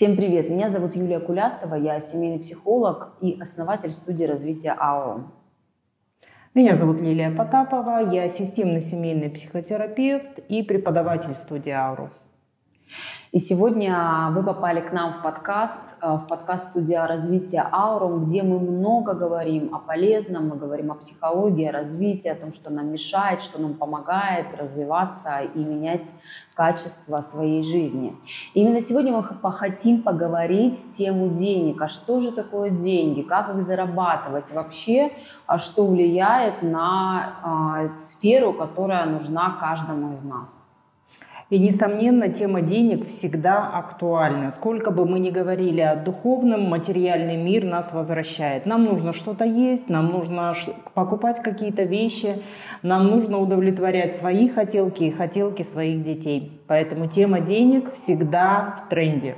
Всем привет! Меня зовут Юлия Кулясова, я семейный психолог и основатель студии развития АО. Меня зовут Лилия Потапова, я системный семейный психотерапевт и преподаватель студии Ауру. И сегодня вы попали к нам в подкаст, э, в подкаст «Студия развития Аурум», где мы много говорим о полезном, мы говорим о психологии, о развитии, о том, что нам мешает, что нам помогает развиваться и менять качество своей жизни. И именно сегодня мы хотим поговорить в тему денег. А что же такое деньги? Как их зарабатывать? Вообще, а что влияет на э, сферу, которая нужна каждому из нас? И, несомненно, тема денег всегда актуальна. Сколько бы мы ни говорили о духовном, материальный мир нас возвращает. Нам нужно что-то есть, нам нужно покупать какие-то вещи, нам нужно удовлетворять свои хотелки и хотелки своих детей. Поэтому тема денег всегда в тренде.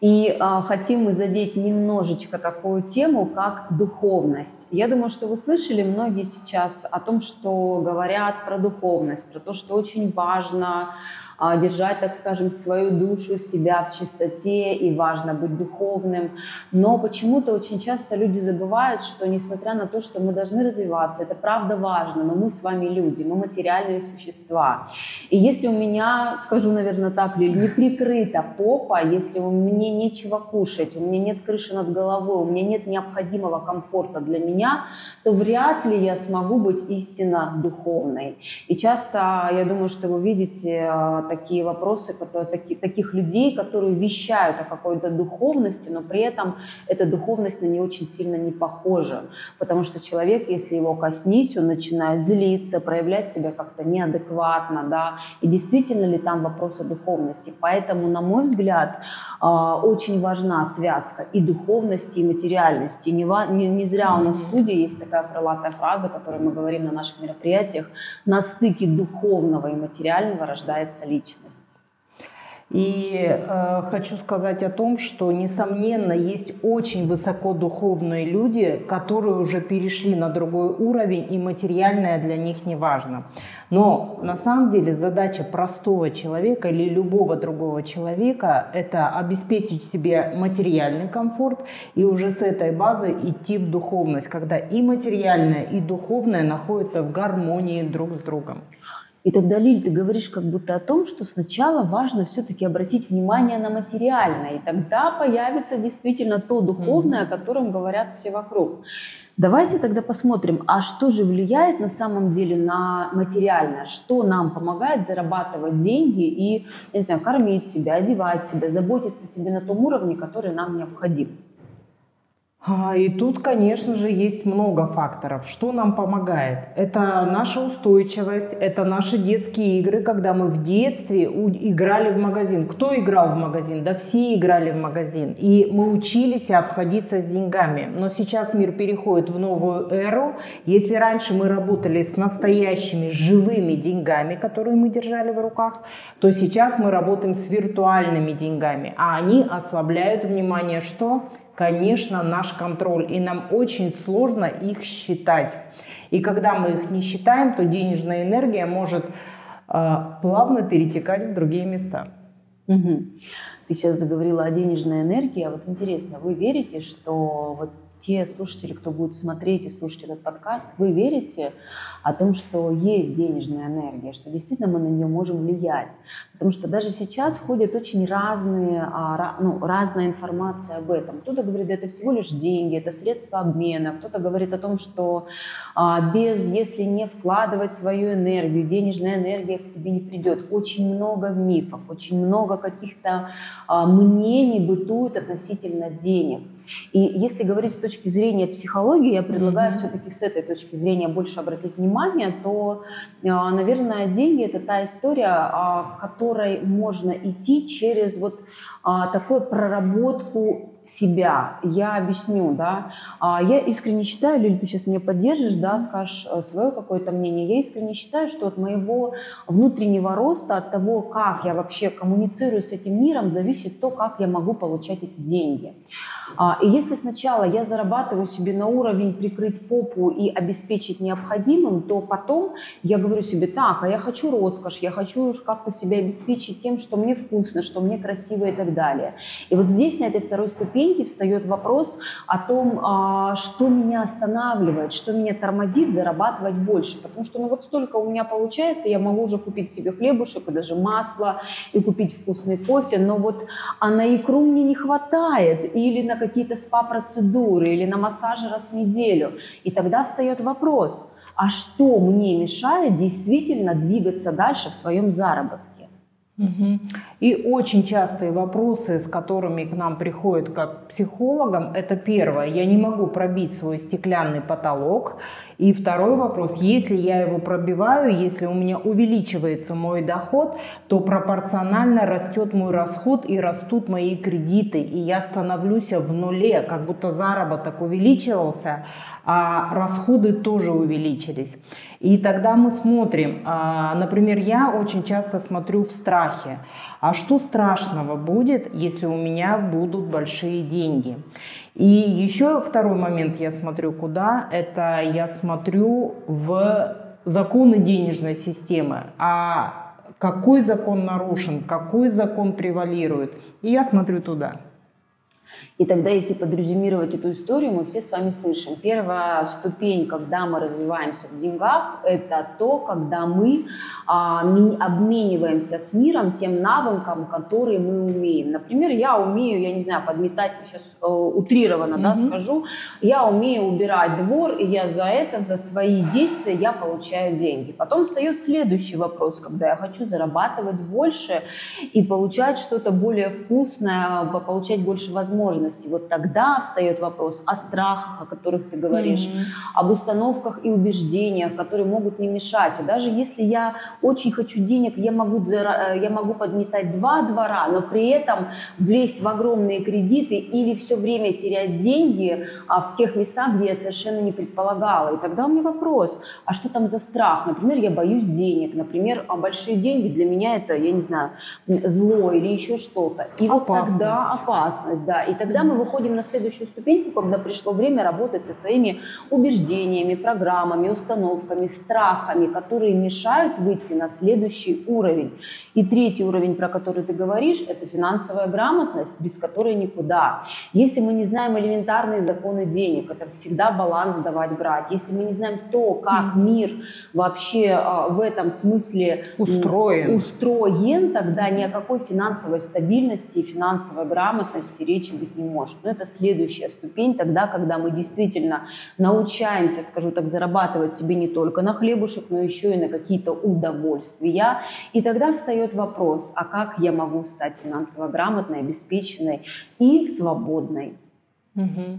И э, хотим мы задеть немножечко такую тему, как духовность. Я думаю, что вы слышали многие сейчас о том, что говорят про духовность, про то, что очень важно держать, так скажем, свою душу, себя в чистоте, и важно быть духовным. Но почему-то очень часто люди забывают, что несмотря на то, что мы должны развиваться, это правда важно, но мы с вами люди, мы материальные существа. И если у меня, скажу, наверное, так, не прикрыта попа, если у меня нечего кушать, у меня нет крыши над головой, у меня нет необходимого комфорта для меня, то вряд ли я смогу быть истинно духовной. И часто, я думаю, что вы видите а, такие вопросы, которые, таки, таких людей, которые вещают о какой-то духовности, но при этом эта духовность на нее очень сильно не похожа. Потому что человек, если его коснись, он начинает злиться, проявлять себя как-то неадекватно, да, и действительно ли там вопрос о духовности. Поэтому, на мой взгляд, а, очень важна связка и духовности, и материальности. Не, не, не зря у нас в студии есть такая крылатая фраза, которую мы говорим на наших мероприятиях, на стыке духовного и материального рождается личность личность. И э, хочу сказать о том, что, несомненно, есть очень высокодуховные люди, которые уже перешли на другой уровень, и материальное для них не важно. Но на самом деле задача простого человека или любого другого человека – это обеспечить себе материальный комфорт и уже с этой базы идти в духовность, когда и материальное, и духовное находятся в гармонии друг с другом. И тогда, Лиль, ты говоришь как будто о том, что сначала важно все-таки обратить внимание на материальное, и тогда появится действительно то духовное, mm-hmm. о котором говорят все вокруг. Давайте тогда посмотрим, а что же влияет на самом деле на материальное, что нам помогает зарабатывать деньги и, не знаю, кормить себя, одевать себя, заботиться о себе на том уровне, который нам необходим. А, и тут, конечно же, есть много факторов. Что нам помогает? Это наша устойчивость, это наши детские игры, когда мы в детстве играли в магазин. Кто играл в магазин? Да все играли в магазин. И мы учились обходиться с деньгами. Но сейчас мир переходит в новую эру. Если раньше мы работали с настоящими живыми деньгами, которые мы держали в руках, то сейчас мы работаем с виртуальными деньгами. А они ослабляют внимание, что конечно, наш контроль, и нам очень сложно их считать. И когда мы их не считаем, то денежная энергия может э, плавно перетекать в другие места. Угу. Ты сейчас заговорила о денежной энергии, а вот интересно, вы верите, что вот те слушатели, кто будет смотреть и слушать этот подкаст, вы верите о том, что есть денежная энергия, что действительно мы на нее можем влиять. Потому что даже сейчас ходят очень разные, а, ну, разная информация об этом. Кто-то говорит, это всего лишь деньги, это средство обмена. Кто-то говорит о том, что а, без, если не вкладывать свою энергию, денежная энергия к тебе не придет. Очень много мифов, очень много каких-то а, мнений бытует относительно денег. И если говорить с зрения психологии, я предлагаю mm-hmm. все-таки с этой точки зрения больше обратить внимание, то, а, наверное, деньги это та история, а, которой можно идти через вот а, такую проработку себя. Я объясню, да. Я искренне считаю, Лили, ты сейчас меня поддержишь, да, скажешь э, свое какое-то мнение. Я искренне считаю, что от моего внутреннего роста, от того, как я вообще коммуницирую с этим миром, зависит то, как я могу получать эти деньги. А, и если сначала я зарабатываю себе на уровень прикрыть попу и обеспечить необходимым, то потом я говорю себе, так, а я хочу роскошь, я хочу как-то себя обеспечить тем, что мне вкусно, что мне красиво и так далее. И вот здесь на этой второй ступеньке встает вопрос о том, а, что меня останавливает, что меня тормозит зарабатывать больше. Потому что ну вот столько у меня получается, я могу уже купить себе хлебушек и даже масло, и купить вкусный кофе, но вот а на икру мне не хватает, или на какие-то спа-процедуры, или на массажи раз в неделю. И тогда встает вопрос, а что мне мешает действительно двигаться дальше в своем заработке? И очень частые вопросы, с которыми к нам приходят как психологам, это первое, я не могу пробить свой стеклянный потолок. И второй вопрос, если я его пробиваю, если у меня увеличивается мой доход, то пропорционально растет мой расход и растут мои кредиты. И я становлюсь в нуле, как будто заработок увеличивался, а расходы тоже увеличились. И тогда мы смотрим, а, например, я очень часто смотрю в страхе, а что страшного будет, если у меня будут большие деньги? И еще второй момент я смотрю куда, это я смотрю в законы денежной системы, а какой закон нарушен, какой закон превалирует. И я смотрю туда. И тогда, если подрезюмировать эту историю, мы все с вами слышим. Первая ступень, когда мы развиваемся в деньгах, это то, когда мы а, обмениваемся с миром тем навыкам, которые мы умеем. Например, я умею, я не знаю, подметать, сейчас э, утрированно mm-hmm. да, скажу, я умею убирать двор, и я за это, за свои действия я получаю деньги. Потом встает следующий вопрос, когда я хочу зарабатывать больше и получать что-то более вкусное, получать больше возможностей возможности. Вот тогда встает вопрос о страхах, о которых ты говоришь, mm-hmm. об установках и убеждениях, которые могут не мешать. И даже если я очень хочу денег, я могу, э, я могу подметать два двора, но при этом влезть в огромные кредиты или все время терять деньги а, в тех местах, где я совершенно не предполагала. И тогда у меня вопрос, а что там за страх? Например, я боюсь денег, например, а большие деньги для меня это, я не знаю, зло или еще что-то. И опасность. вот тогда опасность, да. И тогда мы выходим на следующую ступеньку, когда пришло время работать со своими убеждениями, программами, установками, страхами, которые мешают выйти на следующий уровень. И третий уровень, про который ты говоришь, это финансовая грамотность, без которой никуда. Если мы не знаем элементарные законы денег, это всегда баланс давать-брать. Если мы не знаем то, как мир вообще а, в этом смысле устроен, устроен тогда ни о какой финансовой стабильности и финансовой грамотности речи быть не может. Но это следующая ступень тогда, когда мы действительно научаемся, скажу так, зарабатывать себе не только на хлебушек, но еще и на какие-то удовольствия. И тогда встает вопрос, а как я могу стать финансово грамотной, обеспеченной и свободной? Угу.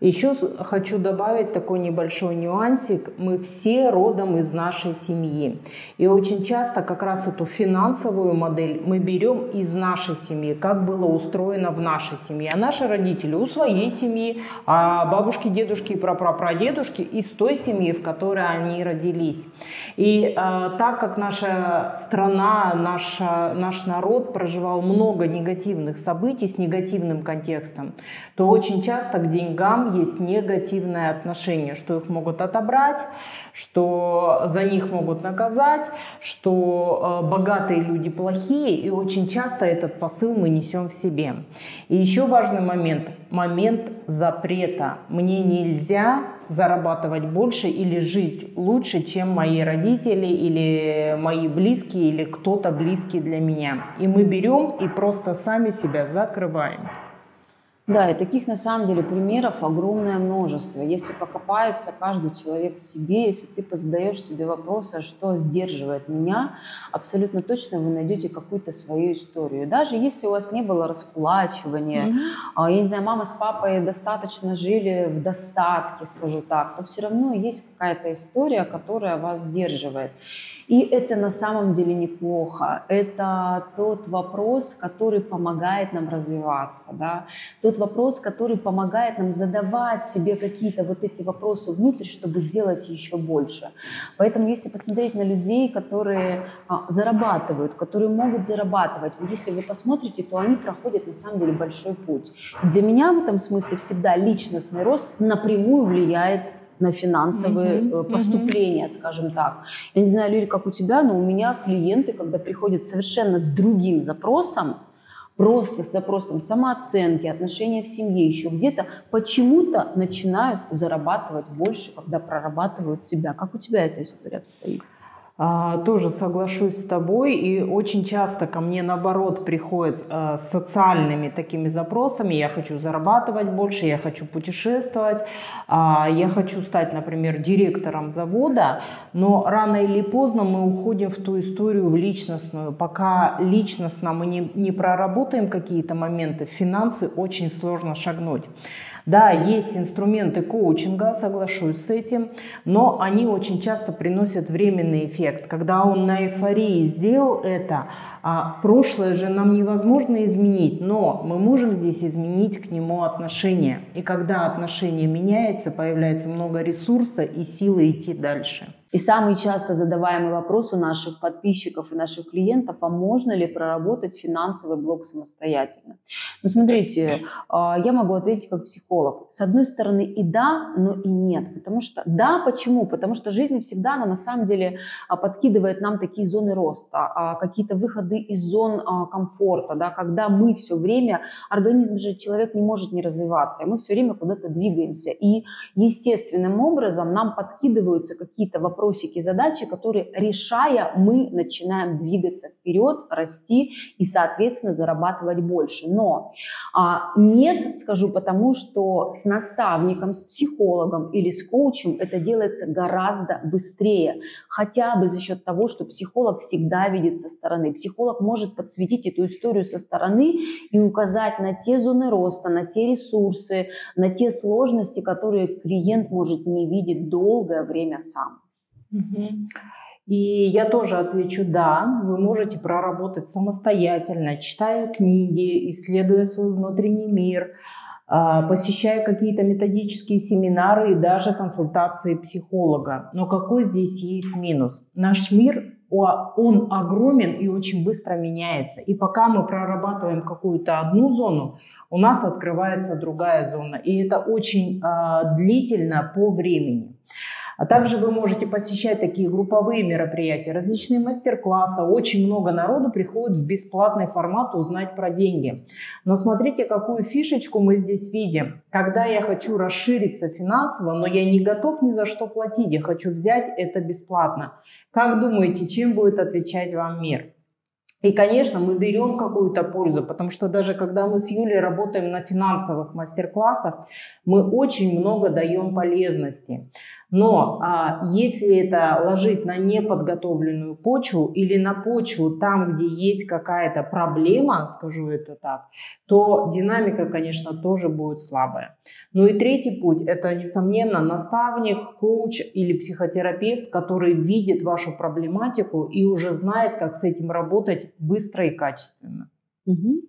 Еще хочу добавить такой небольшой нюансик. Мы все родом из нашей семьи. И очень часто как раз эту финансовую модель мы берем из нашей семьи, как было устроено в нашей семье. А наши родители у своей семьи, а бабушки, дедушки и прапрапрадедушки из той семьи, в которой они родились. И э, так как наша страна, наша, наш народ проживал много негативных событий с негативным контекстом, то очень часто к деньгам есть негативное отношение, что их могут отобрать, что за них могут наказать, что э, богатые люди плохие, и очень часто этот посыл мы несем в себе. И еще важный момент, момент запрета. Мне нельзя зарабатывать больше или жить лучше, чем мои родители или мои близкие или кто-то близкий для меня. И мы берем и просто сами себя закрываем. Да, и таких на самом деле примеров огромное множество. Если покопается каждый человек в себе, если ты задаешь себе вопрос, а что сдерживает меня, абсолютно точно вы найдете какую-то свою историю. Даже если у вас не было раскулачивания, mm-hmm. я не знаю, мама с папой достаточно жили в достатке, скажу так, то все равно есть какая-то история, которая вас сдерживает. И это на самом деле неплохо. Это тот вопрос, который помогает нам развиваться. Да? Тот вопрос, который помогает нам задавать себе какие-то вот эти вопросы внутрь, чтобы сделать еще больше. Поэтому если посмотреть на людей, которые а, зарабатывают, которые могут зарабатывать, если вы посмотрите, то они проходят на самом деле большой путь. для меня в этом смысле всегда личностный рост напрямую влияет на финансовые uh-huh, поступления, uh-huh. скажем так. Я не знаю, Лили, как у тебя, но у меня клиенты, когда приходят совершенно с другим запросом, просто с запросом самооценки, отношения в семье, еще где-то, почему-то начинают зарабатывать больше, когда прорабатывают себя. Как у тебя эта история обстоит? А, тоже соглашусь с тобой. И очень часто ко мне наоборот приходят а, с социальными такими запросами. Я хочу зарабатывать больше, я хочу путешествовать, а, я хочу стать, например, директором завода. Но рано или поздно мы уходим в ту историю, в личностную. Пока личностно мы не, не проработаем какие-то моменты, финансы очень сложно шагнуть. Да, есть инструменты коучинга, соглашусь с этим, но они очень часто приносят временный эффект. Когда он на эйфории сделал это, а прошлое же нам невозможно изменить, но мы можем здесь изменить к нему отношение. И когда отношение меняется, появляется много ресурса и силы идти дальше. И самый часто задаваемый вопрос у наших подписчиков и наших клиентов, а можно ли проработать финансовый блок самостоятельно? Ну, смотрите, а, я могу ответить как психолог. С одной стороны и да, но и нет. Потому что, да, почему? Потому что жизнь всегда, она на самом деле а, подкидывает нам такие зоны роста, а, какие-то выходы из зон комфорта, да, когда мы все время, организм же, человек не может не развиваться, мы все время куда-то двигаемся. И естественным образом нам подкидываются какие-то вопросы, вопросики, задачи, которые, решая, мы начинаем двигаться вперед, расти и, соответственно, зарабатывать больше. Но а, нет, скажу потому, что с наставником, с психологом или с коучем это делается гораздо быстрее. Хотя бы за счет того, что психолог всегда видит со стороны. Психолог может подсветить эту историю со стороны и указать на те зоны роста, на те ресурсы, на те сложности, которые клиент может не видеть долгое время сам. И я тоже отвечу «да», вы можете проработать самостоятельно, читая книги, исследуя свой внутренний мир, а, посещая какие-то методические семинары и даже консультации психолога. Но какой здесь есть минус? Наш мир, он огромен и очень быстро меняется. И пока мы прорабатываем какую-то одну зону, у нас открывается другая зона. И это очень э, длительно по времени. А также вы можете посещать такие групповые мероприятия, различные мастер-классы. Очень много народу приходит в бесплатный формат узнать про деньги. Но смотрите, какую фишечку мы здесь видим. Когда я хочу расшириться финансово, но я не готов ни за что платить, я хочу взять это бесплатно. Как думаете, чем будет отвечать вам мир? И, конечно, мы берем какую-то пользу, потому что даже когда мы с Юлей работаем на финансовых мастер-классах, мы очень много даем полезности. Но а, если это ложить на неподготовленную почву или на почву там, где есть какая-то проблема, скажу это так, то динамика, конечно, тоже будет слабая. Ну и третий путь – это, несомненно, наставник, коуч или психотерапевт, который видит вашу проблематику и уже знает, как с этим работать быстро и качественно. Угу.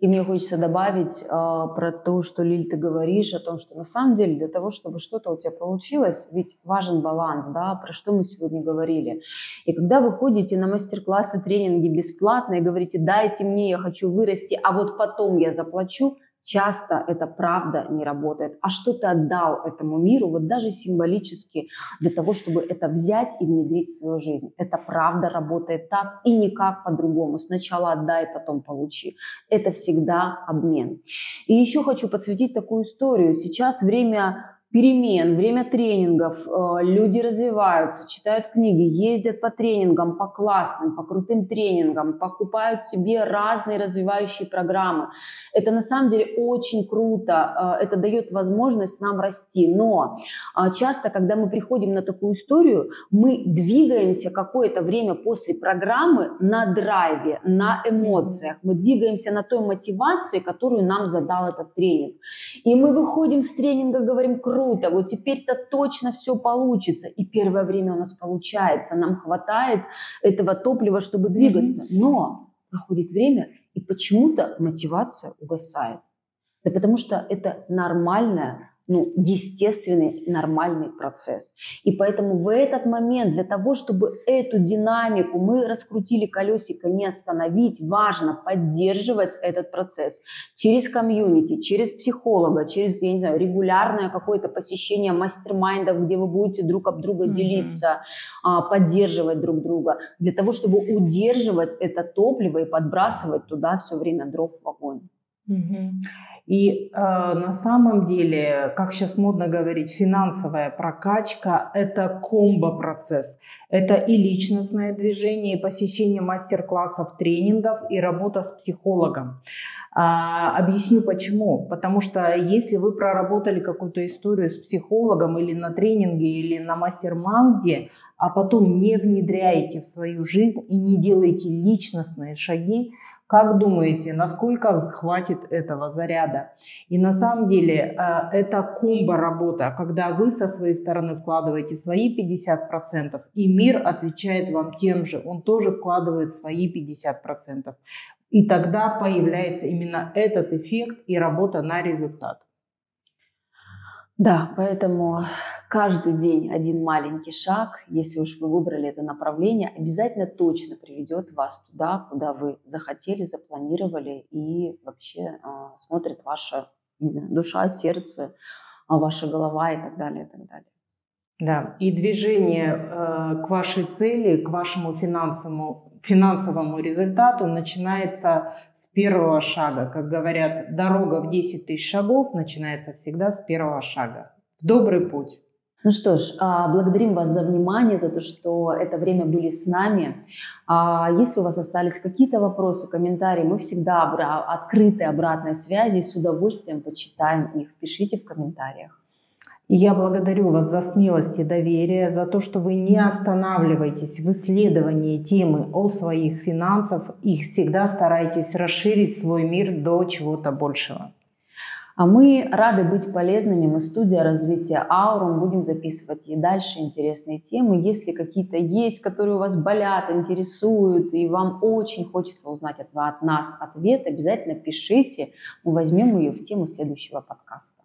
И мне хочется добавить э, про то, что, Лиль, ты говоришь, о том, что на самом деле для того, чтобы что-то у тебя получилось, ведь важен баланс, да, про что мы сегодня говорили. И когда вы ходите на мастер-классы, тренинги бесплатно и говорите, дайте мне, я хочу вырасти, а вот потом я заплачу, часто это правда не работает. А что ты отдал этому миру, вот даже символически, для того, чтобы это взять и внедрить в свою жизнь? Это правда работает так и никак по-другому. Сначала отдай, потом получи. Это всегда обмен. И еще хочу подсветить такую историю. Сейчас время перемен, время тренингов, э, люди развиваются, читают книги, ездят по тренингам, по классным, по крутым тренингам, покупают себе разные развивающие программы. Это на самом деле очень круто, э, это дает возможность нам расти. Но э, часто, когда мы приходим на такую историю, мы двигаемся какое-то время после программы на драйве, на эмоциях. Мы двигаемся на той мотивации, которую нам задал этот тренинг. И мы выходим с тренинга, говорим, круто, круто, вот теперь-то точно все получится. И первое время у нас получается, нам хватает этого топлива, чтобы двигаться. Но проходит время, и почему-то мотивация угасает. Да потому что это нормальная ну, естественный, нормальный процесс. И поэтому в этот момент для того, чтобы эту динамику мы раскрутили колесико, не остановить, важно поддерживать этот процесс через комьюнити, через психолога, через, я не знаю, регулярное какое-то посещение мастер-майндов, где вы будете друг об друга mm-hmm. делиться, а, поддерживать друг друга, для того, чтобы удерживать это топливо и подбрасывать туда все время дров в огонь. Mm-hmm. И э, на самом деле, как сейчас модно говорить, финансовая прокачка – это комбо-процесс. Это и личностное движение, и посещение мастер-классов, тренингов, и работа с психологом. А, объясню почему. Потому что если вы проработали какую-то историю с психологом или на тренинге, или на мастер-манде, а потом не внедряете в свою жизнь и не делаете личностные шаги, как думаете, насколько хватит этого заряда? И на самом деле э, это комбо работа, когда вы со своей стороны вкладываете свои 50%, и мир отвечает вам тем же, он тоже вкладывает свои 50%. И тогда появляется именно этот эффект и работа на результат. Да, поэтому каждый день один маленький шаг, если уж вы выбрали это направление, обязательно точно приведет вас туда, куда вы захотели, запланировали и вообще э, смотрит ваша не знаю, душа, сердце, а ваша голова и так далее, и так далее. Да, и движение э, к вашей цели, к вашему финансовому, финансовому результату начинается с первого шага. Как говорят, дорога в 10 тысяч шагов начинается всегда с первого шага. В добрый путь. Ну что ж, а, благодарим вас за внимание, за то, что это время были с нами. А, если у вас остались какие-то вопросы, комментарии, мы всегда открыты обратной связи, с удовольствием почитаем их. Пишите в комментариях. Я благодарю вас за смелость и доверие, за то, что вы не останавливаетесь в исследовании темы о своих финансах и всегда стараетесь расширить свой мир до чего-то большего. А мы рады быть полезными. Мы студия развития Аурум. Будем записывать и дальше интересные темы. Если какие-то есть, которые у вас болят, интересуют, и вам очень хочется узнать от, от нас ответ, обязательно пишите. Мы возьмем ее в тему следующего подкаста.